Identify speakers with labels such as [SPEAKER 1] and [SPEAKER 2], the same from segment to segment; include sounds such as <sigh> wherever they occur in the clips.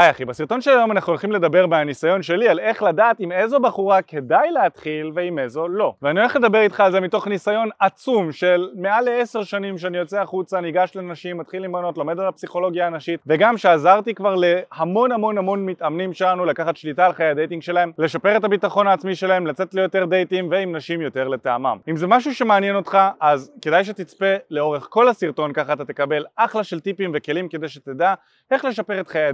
[SPEAKER 1] היי אחי, בסרטון של היום אנחנו הולכים לדבר מהניסיון שלי על איך לדעת עם איזו בחורה כדאי להתחיל ועם איזו לא. ואני הולך לדבר איתך על זה מתוך ניסיון עצום של מעל לעשר שנים שאני יוצא החוצה, ניגש לנשים, מתחיל עם בנות, לומד על הפסיכולוגיה הנשית, וגם שעזרתי כבר להמון המון המון מתאמנים שלנו לקחת שליטה על חיי הדייטינג שלהם, לשפר את הביטחון העצמי שלהם, לצאת ליותר דייטים ועם נשים יותר לטעמם. אם זה משהו שמעניין אותך, אז כדאי שתצפה לאורך כל הסרטון, ככה אתה תקבל אחלה של טיפים וכלים כדי שתדע איך לשפר את חיי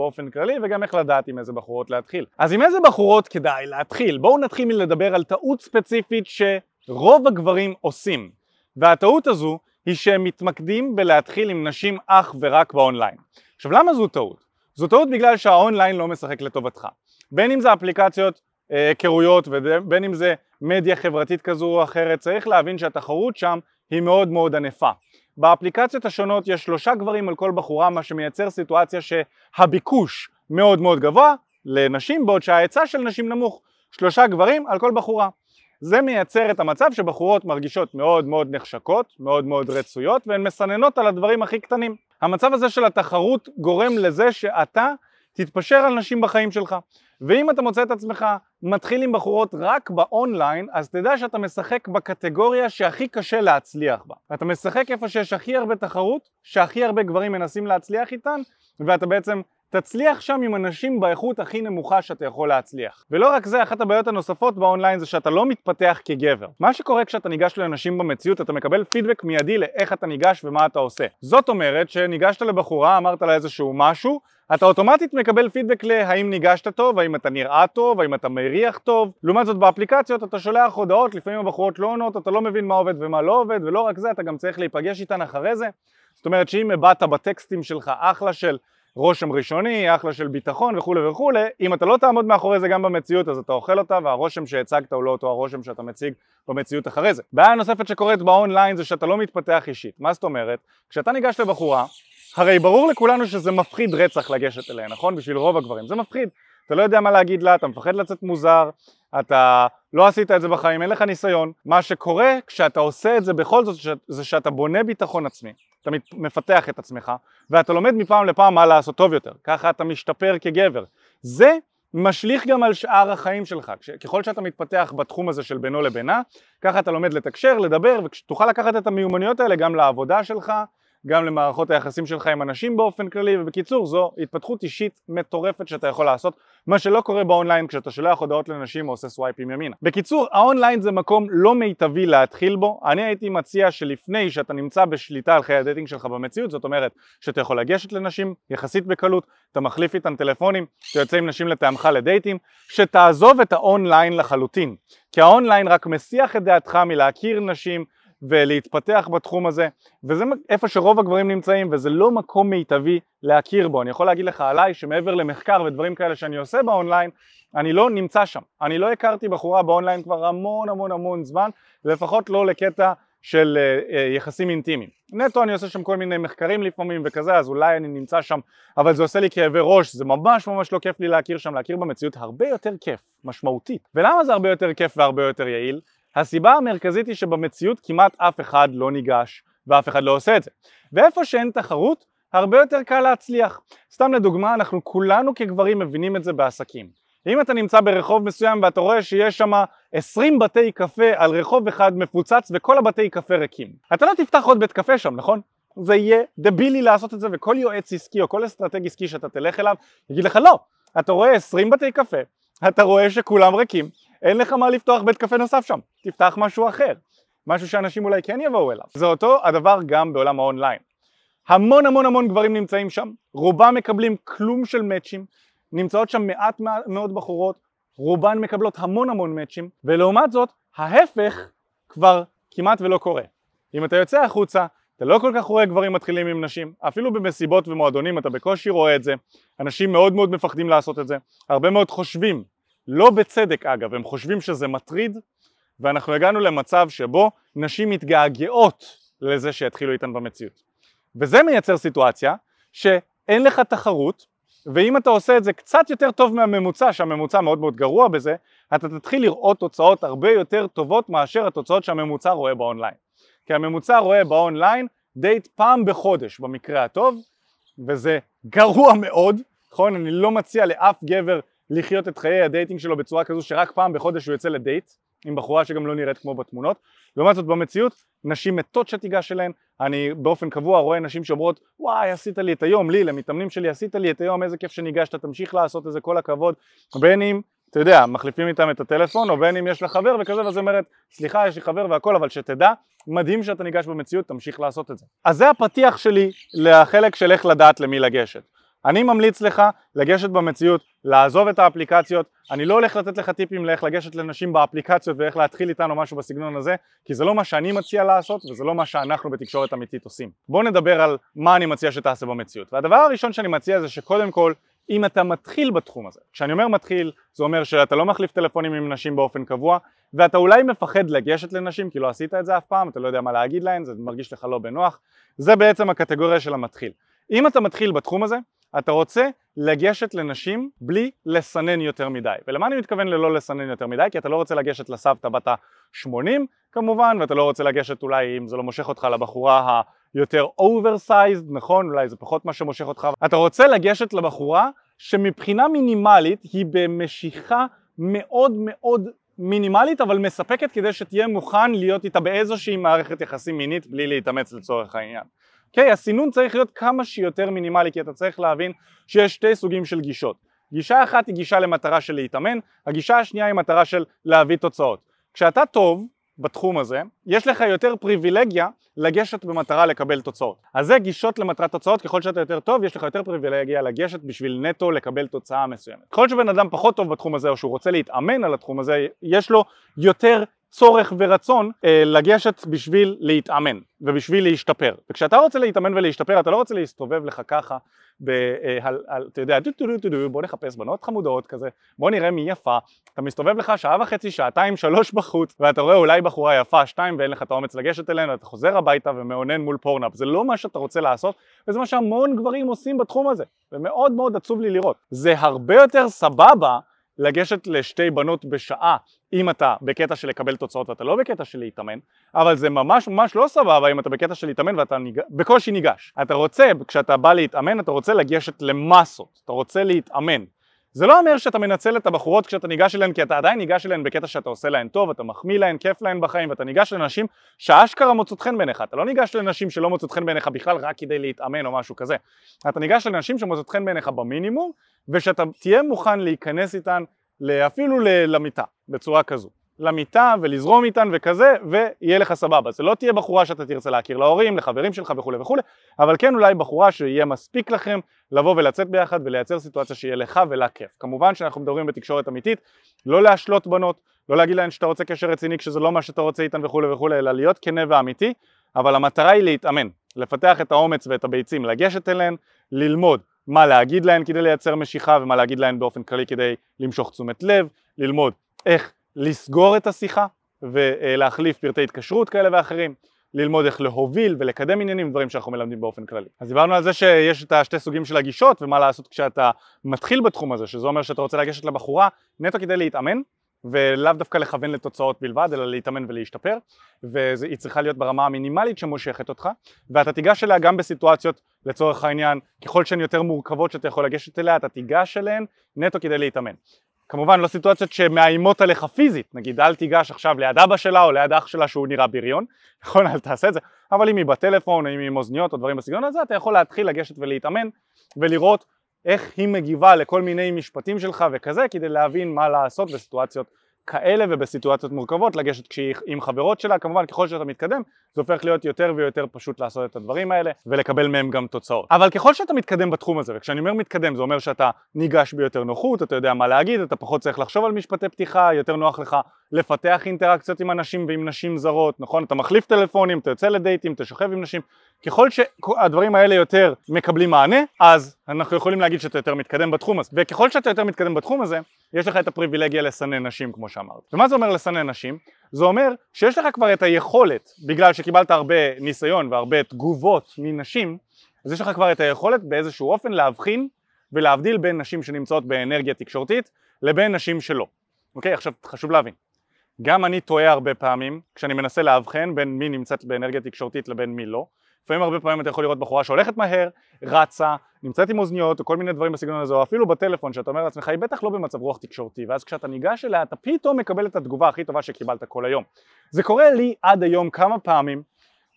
[SPEAKER 1] באופן כללי וגם איך לדעת עם איזה בחורות להתחיל. אז עם איזה בחורות כדאי להתחיל? בואו נתחיל מלדבר על טעות ספציפית שרוב הגברים עושים והטעות הזו היא שהם מתמקדים בלהתחיל עם נשים אך ורק באונליין. עכשיו למה זו טעות? זו טעות בגלל שהאונליין לא משחק לטובתך. בין אם זה אפליקציות אה, היכרויות ובין אם זה מדיה חברתית כזו או אחרת, צריך להבין שהתחרות שם היא מאוד מאוד ענפה. באפליקציות השונות יש שלושה גברים על כל בחורה מה שמייצר סיטואציה שהביקוש מאוד מאוד גבוה לנשים בעוד שההיצע של נשים נמוך. שלושה גברים על כל בחורה. זה מייצר את המצב שבחורות מרגישות מאוד מאוד נחשקות, מאוד מאוד רצויות והן מסננות על הדברים הכי קטנים. המצב הזה של התחרות גורם לזה שאתה תתפשר על נשים בחיים שלך. ואם אתה מוצא את עצמך מתחיל עם בחורות רק באונליין אז תדע שאתה משחק בקטגוריה שהכי קשה להצליח בה. אתה משחק איפה שיש הכי הרבה תחרות שהכי הרבה גברים מנסים להצליח איתן ואתה בעצם תצליח שם עם אנשים באיכות הכי נמוכה שאתה יכול להצליח. ולא רק זה, אחת הבעיות הנוספות באונליין זה שאתה לא מתפתח כגבר. מה שקורה כשאתה ניגש לאנשים במציאות, אתה מקבל פידבק מיידי לאיך אתה ניגש ומה אתה עושה. זאת אומרת שניגשת לבחורה, אמרת לה איזשהו משהו, אתה אוטומטית מקבל פידבק להאם ניגשת טוב, האם אתה נראה טוב, האם אתה מריח טוב. לעומת זאת באפליקציות אתה שולח הודעות, לפעמים הבחורות לא עונות, אתה לא מבין מה עובד ומה לא עובד, ולא רק זה, אתה גם צריך להיפגש איתן אחרי זה. זאת אומרת שאם הבעת בטקסטים שלך אחלה של רושם ראשוני, אחלה של ביטחון וכולי וכולי, אם אתה לא תעמוד מאחורי זה גם במציאות אז אתה אוכל אותה והרושם שהצגת הוא לא אותו הרושם שאתה מציג במציאות אחרי זה. בעיה נוספת שקורית באונליין זה שאתה לא מתפתח אישית, מה זאת אומרת? כשאתה ניגש לבחורה, הרי ברור לכולנו שזה מפחיד רצח לגשת אליה, נכון? בשביל רוב הגברים, זה מפחיד, אתה לא יודע מה להגיד לה, אתה מפחד לצאת מוזר, אתה לא עשית את זה בחיים, אין לך ניסיון, מה שקורה כשאתה עושה את זה בכל זאת זה שאתה בונה ביטחון עצמי אתה מפתח את עצמך ואתה לומד מפעם לפעם מה לעשות טוב יותר, ככה אתה משתפר כגבר. זה משליך גם על שאר החיים שלך, ככל שאתה מתפתח בתחום הזה של בינו לבינה, ככה אתה לומד לתקשר, לדבר, ותוכל לקחת את המיומנויות האלה גם לעבודה שלך, גם למערכות היחסים שלך עם אנשים באופן כללי, ובקיצור זו התפתחות אישית מטורפת שאתה יכול לעשות, מה שלא קורה באונליין כשאתה שולח הודעות לנשים או עושה סווייפים ימינה. בקיצור, האונליין זה מקום לא מיטבי להתחיל בו, אני הייתי מציע שלפני שאתה נמצא בשליטה על חיי ה dating שלך במציאות, זאת אומרת שאתה יכול לגשת לנשים יחסית בקלות, אתה מחליף איתן טלפונים, אתה יוצא עם נשים לטעמך לדייטים, שתעזוב את האונליין לחלוטין, כי האונליין רק מסיח את דעתך מלהכיר נשים ולהתפתח בתחום הזה וזה איפה שרוב הגברים נמצאים וזה לא מקום מיטבי להכיר בו. אני יכול להגיד לך עליי שמעבר למחקר ודברים כאלה שאני עושה באונליין אני לא נמצא שם. אני לא הכרתי בחורה באונליין כבר המון המון המון זמן לפחות לא לקטע של uh, uh, יחסים אינטימיים. נטו אני עושה שם כל מיני מחקרים לפעמים וכזה אז אולי אני נמצא שם אבל זה עושה לי כאבי ראש זה ממש ממש לא כיף לי להכיר שם. להכיר במציאות הרבה יותר כיף משמעותית. ולמה זה הרבה יותר כיף והרבה יותר יעיל? הסיבה המרכזית היא שבמציאות כמעט אף אחד לא ניגש ואף אחד לא עושה את זה. ואיפה שאין תחרות הרבה יותר קל להצליח. סתם לדוגמה אנחנו כולנו כגברים מבינים את זה בעסקים. אם אתה נמצא ברחוב מסוים ואתה רואה שיש שם 20 בתי קפה על רחוב אחד מפוצץ וכל הבתי קפה ריקים. אתה לא תפתח עוד בית קפה שם נכון? זה יהיה דבילי לעשות את זה וכל יועץ עסקי או כל אסטרטג עסקי שאתה תלך אליו יגיד לך לא אתה רואה 20 בתי קפה אתה רואה שכולם ריקים אין לך מה לפתוח בית קפה נוסף שם, תפתח משהו אחר, משהו שאנשים אולי כן יבואו אליו. זה אותו הדבר גם בעולם האונליין. המון המון המון גברים נמצאים שם, רובם מקבלים כלום של מאצ'ים, נמצאות שם מעט מאוד בחורות, רובן מקבלות המון המון מאצ'ים, ולעומת זאת, ההפך כבר כמעט ולא קורה. אם אתה יוצא החוצה, אתה לא כל כך רואה גברים מתחילים עם נשים, אפילו במסיבות ומועדונים אתה בקושי רואה את זה, אנשים מאוד מאוד מפחדים לעשות את זה, הרבה מאוד חושבים לא בצדק אגב, הם חושבים שזה מטריד ואנחנו הגענו למצב שבו נשים מתגעגעות לזה שיתחילו איתן במציאות. וזה מייצר סיטואציה שאין לך תחרות ואם אתה עושה את זה קצת יותר טוב מהממוצע, שהממוצע מאוד מאוד גרוע בזה, אתה תתחיל לראות תוצאות הרבה יותר טובות מאשר התוצאות שהממוצע רואה באונליין. כי הממוצע רואה באונליין דייט פעם בחודש במקרה הטוב, וזה גרוע מאוד נכון? אני לא מציע לאף גבר לחיות את חיי ה dating שלו בצורה כזו שרק פעם בחודש הוא יוצא לדייט עם בחורה שגם לא נראית כמו בתמונות. לעומת זאת במציאות, נשים מתות שתיגש אליהן, אני באופן קבוע רואה נשים שאומרות וואי עשית לי את היום, לי, למתאמנים שלי עשית לי את היום, איזה כיף שניגשת, תמשיך לעשות את זה, כל הכבוד, בין אם, אתה יודע, מחליפים איתם את הטלפון, או בין אם יש לה חבר וכזה, ואז אומרת, סליחה יש לי חבר והכל, אבל שתדע, מדהים שאתה ניגש במציאות, תמשיך לעשות את זה. אז זה הפתיח שלי לחלק של איך לדעת למי לגשת. אני ממליץ לך לגשת במציאות, לעזוב את האפליקציות, אני לא הולך לתת לך טיפים לאיך לגשת לנשים באפליקציות ואיך להתחיל איתנו משהו בסגנון הזה, כי זה לא מה שאני מציע לעשות וזה לא מה שאנחנו בתקשורת אמיתית עושים. בואו נדבר על מה אני מציע שתעשה במציאות. והדבר הראשון שאני מציע זה שקודם כל, אם אתה מתחיל בתחום הזה, כשאני אומר מתחיל, זה אומר שאתה לא מחליף טלפונים עם נשים באופן קבוע, ואתה אולי מפחד לגשת לנשים כי לא עשית את זה אף פעם, אתה לא יודע מה להגיד להן, זה מרגיש לך לא בנוח, זה בעצם הקטגוריה של המתחיל. אם אתה מתחיל בתחום הזה, אתה רוצה לגשת לנשים בלי לסנן יותר מדי. ולמה אני מתכוון ללא לסנן יותר מדי? כי אתה לא רוצה לגשת לסבתא בת ה-80 כמובן, ואתה לא רוצה לגשת אולי אם זה לא מושך אותך לבחורה היותר oversized, נכון? אולי זה פחות מה שמושך אותך. אתה רוצה לגשת לבחורה שמבחינה מינימלית היא במשיכה מאוד מאוד מינימלית אבל מספקת כדי שתהיה מוכן להיות איתה באיזושהי מערכת יחסים מינית בלי להתאמץ לצורך העניין. אוקיי? הסינון צריך להיות כמה שיותר מינימלי כי אתה צריך להבין שיש שתי סוגים של גישות. גישה אחת היא גישה למטרה של להתאמן, הגישה השנייה היא מטרה של להביא תוצאות. כשאתה טוב בתחום הזה, יש לך יותר פריבילגיה לגשת במטרה לקבל תוצאות. אז זה גישות למטרת תוצאות, ככל שאתה יותר טוב, יש לך יותר פריבילגיה לגשת בשביל נטו לקבל תוצאה מסוימת. ככל שבן אדם פחות טוב בתחום הזה, או שהוא רוצה להתאמן על התחום הזה, יש לו יותר צורך ורצון אה, לגשת בשביל להתאמן ובשביל להשתפר. וכשאתה רוצה להתאמן ולהשתפר אתה לא רוצה להסתובב לך ככה ב, אה, על, על, אתה יודע דו דו דו דו דו בוא נחפש בנות חמודות כזה בוא נראה מי יפה. אתה מסתובב לך שעה וחצי שעתיים שלוש בחוץ ואתה רואה אולי בחורה יפה שתיים ואין לך את האומץ לגשת אלינו אתה חוזר הביתה ומאונן מול פורנאפ. זה לא מה שאתה רוצה לעשות וזה מה שהמון גברים עושים בתחום הזה ומאוד מאוד עצוב לי לראות. זה הרבה יותר סבבה לגשת לשתי בנות בשעה אם אתה בקטע של לקבל תוצאות ואתה לא בקטע של להתאמן, אבל זה ממש ממש לא סבבה אם אתה בקטע של להתאמן ואתה ניג... בקושי ניגש. אתה רוצה, כשאתה בא להתאמן, אתה רוצה לגשת למסות, אתה רוצה להתאמן. זה לא אומר שאתה מנצל את הבחורות כשאתה ניגש אליהן, כי אתה עדיין ניגש אליהן בקטע שאתה עושה להן טוב, אתה מחמיא להן, כיף להן בחיים, ואתה ניגש לנשים שאשכרה מוצאות חן בעיניך, אתה לא ניגש לנשים שלא מוצאות חן בעיניך בכלל רק כדי להתאמן או משהו כזה. אתה ניגש לנשים שמוצאות חן בעיניך במינימום, ושאתה תהיה מוכן להיכנס איתן אפילו למיטה, בצורה כזו. למיטה ולזרום איתן וכזה, ויהיה לך סבבה. זה לא תהיה בחורה שאתה תרצה להכיר להורים, לחברים שלך וכולי וכולי, אבל כן אולי בחורה שיהיה מספיק לכם לבוא ולצאת ביחד ולייצר סיטואציה שיהיה לך ולה כיף. כמובן שאנחנו מדברים בתקשורת אמיתית, לא להשלות בנות, לא להגיד להן שאתה רוצה קשר רציני כשזה לא מה שאתה רוצה איתן וכולי וכולי, אלא להיות כנה ואמיתי, אבל המטרה היא להתאמן, לפתח את האומץ ואת הביצים, לגשת אליהן, ללמוד, מה להגיד להן כדי לייצר משיכה ומה להגיד להן באופן כללי כדי למשוך תשומת לב, ללמוד איך לסגור את השיחה ולהחליף פרטי התקשרות כאלה ואחרים, ללמוד איך להוביל ולקדם עניינים, דברים שאנחנו מלמדים באופן כללי. אז דיברנו על זה שיש את השתי סוגים של הגישות ומה לעשות כשאתה מתחיל בתחום הזה, שזה אומר שאתה רוצה לגשת לבחורה נטו כדי להתאמן ולאו דווקא לכוון לתוצאות בלבד, אלא להתאמן ולהשתפר, והיא צריכה להיות ברמה המינימלית שמושכת אותך, ואתה תיגש אליה גם בסיטואציות, לצורך העניין, ככל שהן יותר מורכבות שאתה יכול לגשת אליה, אתה תיגש אליהן נטו כדי להתאמן. כמובן לא סיטואציות שמאיימות עליך פיזית, נגיד אל תיגש עכשיו ליד אבא שלה או ליד אח שלה שהוא נראה בריון, <laughs> נכון אל תעשה את זה, אבל אם היא בטלפון או אם היא עם אוזניות או דברים בסגנון הזה, אתה יכול להתחיל לגשת ולהתאמן ולראות איך היא מגיבה לכל מיני משפטים שלך וכזה כדי להבין מה לעשות בסיטואציות כאלה ובסיטואציות מורכבות לגשת כשהיא עם חברות שלה. כמובן ככל שאתה מתקדם זה הופך להיות יותר ויותר פשוט לעשות את הדברים האלה ולקבל מהם גם תוצאות. אבל ככל שאתה מתקדם בתחום הזה וכשאני אומר מתקדם זה אומר שאתה ניגש ביותר נוחות אתה יודע מה להגיד אתה פחות צריך לחשוב על משפטי פתיחה יותר נוח לך לפתח אינטראקציות עם אנשים ועם נשים זרות נכון אתה מחליף טלפונים אתה יוצא לדייטים אתה שוכב עם נשים ככל שהדברים האלה יותר מקבלים מענה אז אנחנו יכולים להגיד שאתה יותר מתקדם בתחום הזה וככל שאתה יותר מתקדם בתחום הזה יש לך את הפריבילגיה לסנן נשים כמו שאמרת. ומה זה אומר לסנן נשים? זה אומר שיש לך כבר את היכולת, בגלל שקיבלת הרבה ניסיון והרבה תגובות מנשים, אז יש לך כבר את היכולת באיזשהו אופן להבחין ולהבדיל בין נשים שנמצאות באנרגיה תקשורתית לבין נשים שלא. אוקיי? עכשיו חשוב להבין. גם אני טועה הרבה פעמים כשאני מנסה לאבחן בין מי נמצאת באנרגיה תקשורתית לבין מי לא, לפעמים הרבה פעמים אתה יכול לראות בחורה שהולכת מהר, רצה, נמצאת עם אוזניות או כל מיני דברים בסגנון הזה, או אפילו בטלפון שאתה אומר לעצמך היא בטח לא במצב רוח תקשורתי, ואז כשאתה ניגש אליה אתה פתאום מקבל את התגובה הכי טובה שקיבלת כל היום. זה קורה לי עד היום כמה פעמים,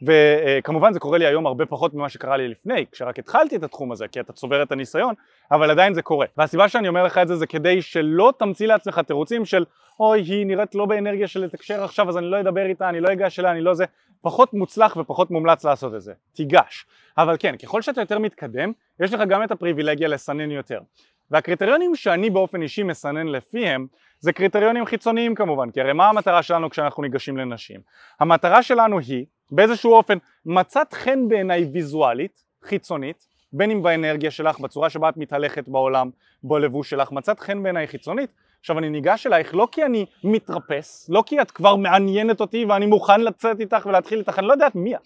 [SPEAKER 1] וכמובן זה קורה לי היום הרבה פחות ממה שקרה לי לפני, כשרק התחלתי את התחום הזה, כי אתה צובר את הניסיון, אבל עדיין זה קורה. והסיבה שאני אומר לך את זה זה כדי שלא תמציא לעצמך תירוצים של אוי היא נראית לא באנרגיה של לתקשר עכשיו אז אני לא אדבר איתה, אני לא אגש אליה, אני לא זה, פחות מוצלח ופחות מומלץ לעשות את זה, תיגש. אבל כן, ככל שאתה יותר מתקדם, יש לך גם את הפריבילגיה לסנן יותר. והקריטריונים שאני באופן אישי מסנן לפיהם זה קריטריונים חיצוניים כמובן, כי הרי מה המטרה שלנו כשאנחנו ניגשים לנשים? המטרה שלנו היא באיזשהו אופן מצאת חן בעיניי ויזואלית, חיצונית, בין אם באנרגיה שלך, בצורה שבה את מתהלכת בעולם, בלבוש שלך, מצאת חן בעיניי חיצונית, עכשיו אני ניגש אלייך לא כי אני מתרפס, לא כי את כבר מעניינת אותי ואני מוכן לצאת איתך ולהתחיל איתך, אני לא יודעת מי את,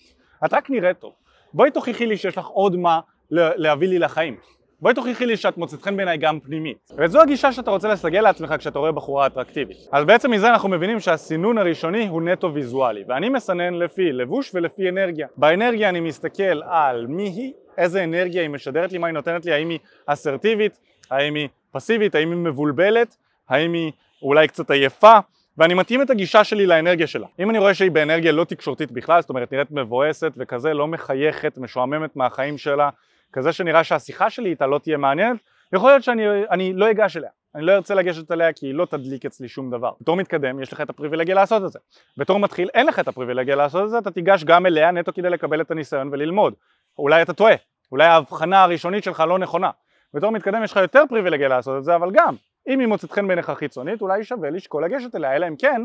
[SPEAKER 1] את רק נראית טוב. בואי תוכיחי לי שיש לך עוד מה להביא לי לחיים. בואי תוכיחי לי שאת מוצאת חן בעיניי גם פנימית. וזו הגישה שאתה רוצה לסגל לעצמך כשאתה רואה בחורה אטרקטיבית. אז בעצם מזה אנחנו מבינים שהסינון הראשוני הוא נטו ויזואלי, ואני מסנן לפי לבוש ולפי אנרגיה. באנרגיה אני מסתכל על מי היא, איזה אנרגיה היא משדרת לי, מה היא נותנת לי, האם היא אסרטיבית, האם היא פסיבית, האם היא מבולבלת, האם היא אולי קצת עייפה, ואני מתאים את הגישה שלי לאנרגיה שלה. אם אני רואה שהיא באנרגיה לא תקשורתית בכלל, זאת אומרת נראית מבואסת וכזה, לא מחייכת, משועממת מהחיים שלה, כזה שנראה שהשיחה שלי איתה לא תהיה מעניינת, יכול להיות שאני לא אגש אליה, אני לא ארצה לגשת אליה כי היא לא תדליק אצלי שום דבר. בתור מתקדם יש לך את הפריבילגיה לעשות את זה. בתור מתחיל אין לך את הפריבילגיה לעשות את זה, אתה תיגש גם אליה נטו כדי לקבל את הניסיון וללמוד. אולי אתה טועה, אולי ההבחנה הראשונית שלך לא נכונה. בתור מתקדם יש לך יותר פריבילגיה לעשות את זה, אבל גם אם היא מוצאת חן בעיניך חיצונית, אולי שווה לשקול לגשת אליה, אלא אם כן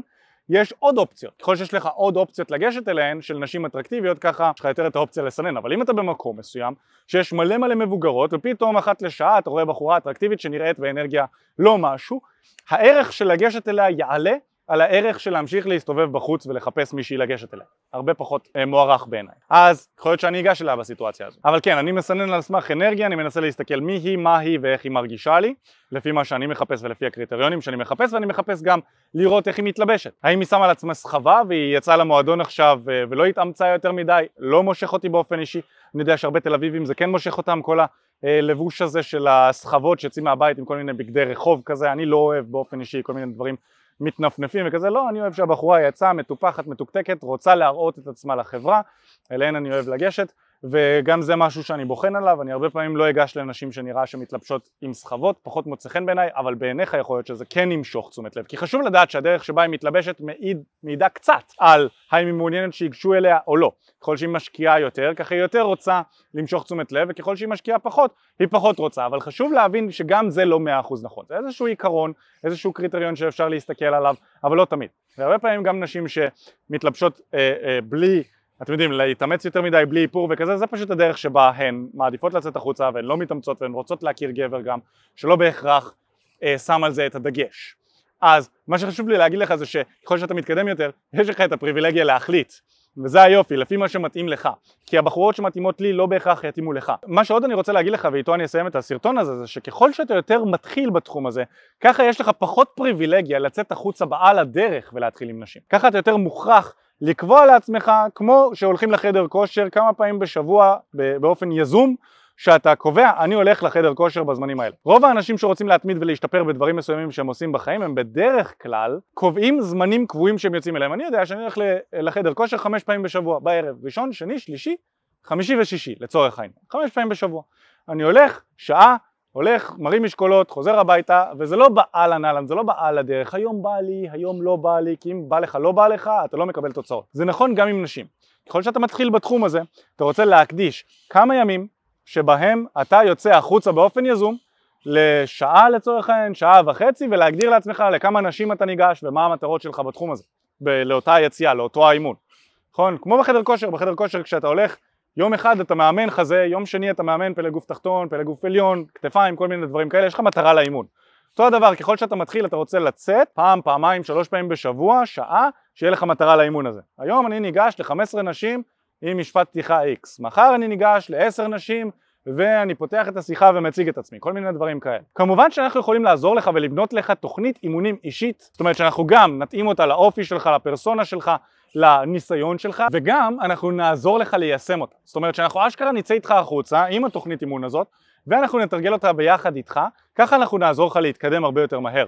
[SPEAKER 1] יש עוד אופציות. ככל שיש לך עוד אופציות לגשת אליהן של נשים אטרקטיביות, ככה יש לך יותר את האופציה לסנן. אבל אם אתה במקום מסוים, שיש מלא מלא מבוגרות, ופתאום אחת לשעה אתה רואה בחורה אטרקטיבית שנראית באנרגיה לא משהו, הערך של לגשת אליה יעלה על הערך של להמשיך להסתובב בחוץ ולחפש מישהי לגשת אליה. הרבה פחות אה, מוערך בעיניי. אז יכול להיות שאני אגש אליה בסיטואציה הזו. אבל כן, אני מסנן על סמך אנרגיה, אני מנסה להסתכל מי היא, מה היא ואיך היא מרגישה לי, לפי מה שאני מחפש ולפי הקריטריונים שאני מחפש, ואני מחפש גם לראות איך היא מתלבשת. האם היא שמה על עצמה סחבה והיא יצאה למועדון עכשיו אה, ולא התאמצה יותר מדי, לא מושך אותי באופן אישי. אני יודע שהרבה תל אביבים זה כן מושך אותם, כל הלבוש הזה של הסחבות שיוצאים מהבית עם כל מיני בגדי רחוב כזה, אני לא אוהב באופן אישי כל מיני דברים מתנפנפים וכזה, לא, אני אוהב שהבחורה יצאה מטופחת, מתוקתקת, רוצה להראות את עצמה לחברה, אליהן אני אוהב לגשת, וגם זה משהו שאני בוחן עליו, אני הרבה פעמים לא אגש לנשים שנראה שמתלבשות עם סחבות, פחות מוצא חן בעיניי, אבל בעיניך יכול להיות שזה כן ימשוך תשומת לב, כי חשוב לדעת שהדרך שבה היא מתלבשת מעיד, מעידה קצת על האם היא מעוניינת שיגשו אליה או לא, ככל שהיא משקיעה יותר, ככה היא יותר רוצה למשוך תשומת לב, וככל שהיא משקיעה פחות, היא פחות רוצה, אבל חשוב להבין שגם זה לא מאה אחוז נכון, זה איזשהו עיקרון, איזשהו קריטריון שאפשר להסתכל עליו, אבל לא תמיד, והרבה פעמים גם נשים שמתלבשות אה, אה, בלי אתם יודעים, להתאמץ יותר מדי בלי איפור וכזה, זה פשוט הדרך שבה הן מעדיפות לצאת החוצה והן לא מתאמצות והן רוצות להכיר גבר גם, שלא בהכרח אה, שם על זה את הדגש. אז מה שחשוב לי להגיד לך זה שככל שאתה מתקדם יותר, יש לך את הפריבילגיה להחליט. וזה היופי, לפי מה שמתאים לך. כי הבחורות שמתאימות לי לא בהכרח יתאימו לך. מה שעוד אני רוצה להגיד לך, ואיתו אני אסיים את הסרטון הזה, זה שככל שאתה יותר מתחיל בתחום הזה, ככה יש לך פחות פריבילגיה לצאת החוצה בעל הדרך ולהתחיל עם נשים. ככה אתה יותר מוכרח לקבוע לעצמך, כמו שהולכים לחדר כושר כמה פעמים בשבוע באופן יזום, שאתה קובע, אני הולך לחדר כושר בזמנים האלה. רוב האנשים שרוצים להתמיד ולהשתפר בדברים מסוימים שהם עושים בחיים, הם בדרך כלל קובעים זמנים קבועים שהם יוצאים אליהם. אני יודע שאני הולך לחדר כושר חמש פעמים בשבוע, בערב, ראשון, שני, שלישי, חמישי ושישי, לצורך העניין. חמש פעמים בשבוע. אני הולך, שעה, הולך, מרים משקולות, חוזר הביתה, וזה לא באהלן אהלן, זה לא בעל הדרך, היום בא לי, היום לא בא לי, כי אם בא לך לא בא לך, אתה לא מקבל תוצאות. זה נכון גם עם נשים. ככל שאתה מתחיל בתחום הזה, אתה רוצה להקדיש כמה ימים שבהם אתה יוצא החוצה באופן יזום, לשעה לצורך העניין, שעה וחצי, ולהגדיר לעצמך לכמה נשים אתה ניגש ומה המטרות שלך בתחום הזה, ב- לאותה יציאה, לאותו האימון. נכון? כמו בחדר כושר, בחדר כושר כשאתה הולך יום אחד אתה מאמן חזה, יום שני אתה מאמן פלג גוף תחתון, פלג גוף עליון, כתפיים, כל מיני דברים כאלה, יש לך מטרה לאימון. אותו הדבר, ככל שאתה מתחיל אתה רוצה לצאת פעם, פעמיים, שלוש פעמים בשבוע, שעה, שיהיה לך מטרה לאימון הזה. היום אני ניגש ל-15 נשים עם משפט פתיחה X, מחר אני ניגש ל-10 נשים ואני פותח את השיחה ומציג את עצמי, כל מיני דברים כאלה. כמובן שאנחנו יכולים לעזור לך ולבנות לך תוכנית אימונים אישית, זאת אומרת שאנחנו גם נתאים אותה לאופי שלך, לפרסונה שלך, לניסיון שלך, וגם אנחנו נעזור לך ליישם אותה. זאת אומרת שאנחנו אשכרה נצא איתך החוצה עם התוכנית אימון הזאת, ואנחנו נתרגל אותה ביחד איתך, ככה אנחנו נעזור לך להתקדם הרבה יותר מהר.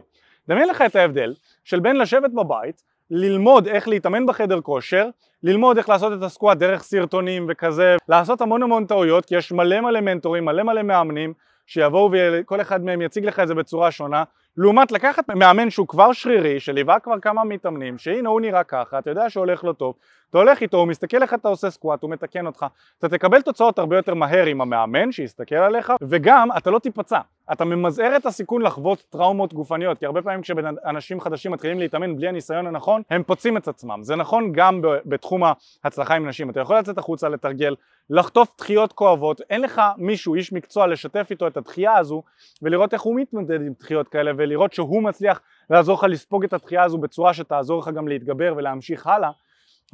[SPEAKER 1] דמיין לך את ההבדל של בין לשבת בבית, ללמוד איך להתאמן בחדר כושר, ללמוד איך לעשות את הסקואט דרך סרטונים וכזה, לעשות המון המון טעויות, כי יש מלא מלא מנטורים, מלא מלא מאמנים, שיבואו וכל אחד מהם יציג לך את זה בצורה שונה, לעומת לקחת מאמן שהוא כבר שרירי, שליווה כבר כמה מתאמנים, שהנה הוא נראה ככה, אתה יודע שהולך לו טוב, אתה הולך איתו, הוא מסתכל איך אתה עושה סקואט, הוא מתקן אותך, אתה תקבל תוצאות הרבה יותר מהר עם המאמן שיסתכל עליך, וגם אתה לא תיפצע, אתה ממזער את הסיכון לחוות טראומות גופניות, כי הרבה פעמים כשאנשים חדשים מתחילים להתאמן בלי הניסיון הנכון, הם פוצעים את עצמם, זה נכון גם בתחום ההצלחה עם נשים, אתה יכול לצאת החוצה לתרגל, לחטוף דחיות כואבות, אין לך מישהו, איש מקצוע, לשתף איתו את הדחייה הזו ולראות איך הוא מתמודד עם דחיות כאלה ולראות שהוא מצליח לעזור לך לספוג את הדחייה הזו בצורה שתעזור לך גם להתגבר ולהמשיך הלאה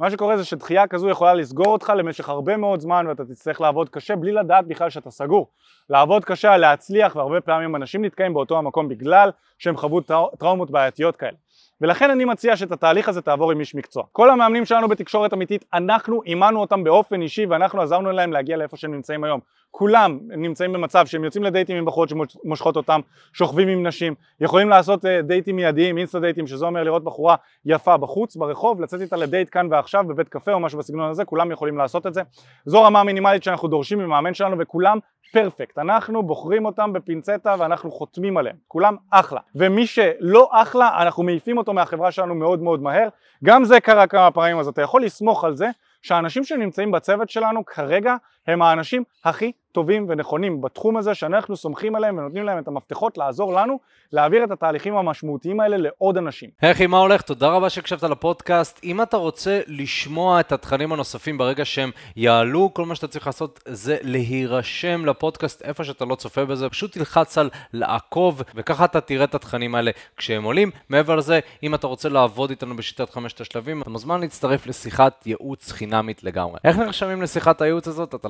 [SPEAKER 1] מה שקורה זה שדחייה כזו יכולה לסגור אותך למשך הרבה מאוד זמן ואתה תצטרך לעבוד קשה בלי לדעת בכלל שאתה סגור. לעבוד קשה, להצליח והרבה פעמים אנשים נתקעים באותו המקום בגלל שהם חוו טראומות בעייתיות כאלה. ולכן אני מציע שאת התהליך הזה תעבור עם איש מקצוע. כל המאמנים שלנו בתקשורת אמיתית, אנחנו אימנו אותם באופן אישי ואנחנו עזרנו להם להגיע לאיפה שהם נמצאים היום. כולם נמצאים במצב שהם יוצאים לדייטים עם בחורות שמושכות אותם, שוכבים עם נשים, יכולים לעשות אה, דייטים מיידיים, אינסטה דייטים, שזה אומר לראות בחורה יפה בחוץ, ברחוב, לצאת איתה לדייט כאן ועכשיו בבית קפה או משהו בסגנון הזה, כולם יכולים לעשות את זה. זו רמה המינימלית שאנחנו דורשים ממאמן שלנו וכולם פרפקט, אנחנו בוחרים אותם בפינצטה ואנחנו חותמים עליהם, כולם אחלה, ומי שלא אחלה אנחנו מעיפים אותו מהחברה שלנו מאוד מאוד מהר, גם זה קרה כמה פעמים אז אתה יכול לסמוך על זה שהאנשים שנמצאים בצוות שלנו כרגע הם האנשים הכי טובים ונכונים בתחום הזה שאנחנו סומכים עליהם ונותנים להם את המפתחות לעזור לנו להעביר את התהליכים המשמעותיים האלה לעוד אנשים.
[SPEAKER 2] היי מה הולך? תודה רבה שהקשבת לפודקאסט. אם אתה רוצה לשמוע את התכנים הנוספים ברגע שהם יעלו, כל מה שאתה צריך לעשות זה להירשם לפודקאסט איפה שאתה לא צופה בזה, פשוט תלחץ על לעקוב וככה אתה תראה את התכנים האלה כשהם עולים. מעבר לזה, אם אתה רוצה לעבוד איתנו בשיטת חמשת השלבים, אתה מוזמן להצטרף לשיחת ייעוץ חינמית לגמרי. איך נרשמים לשיחת הייעוץ הזאת? אתה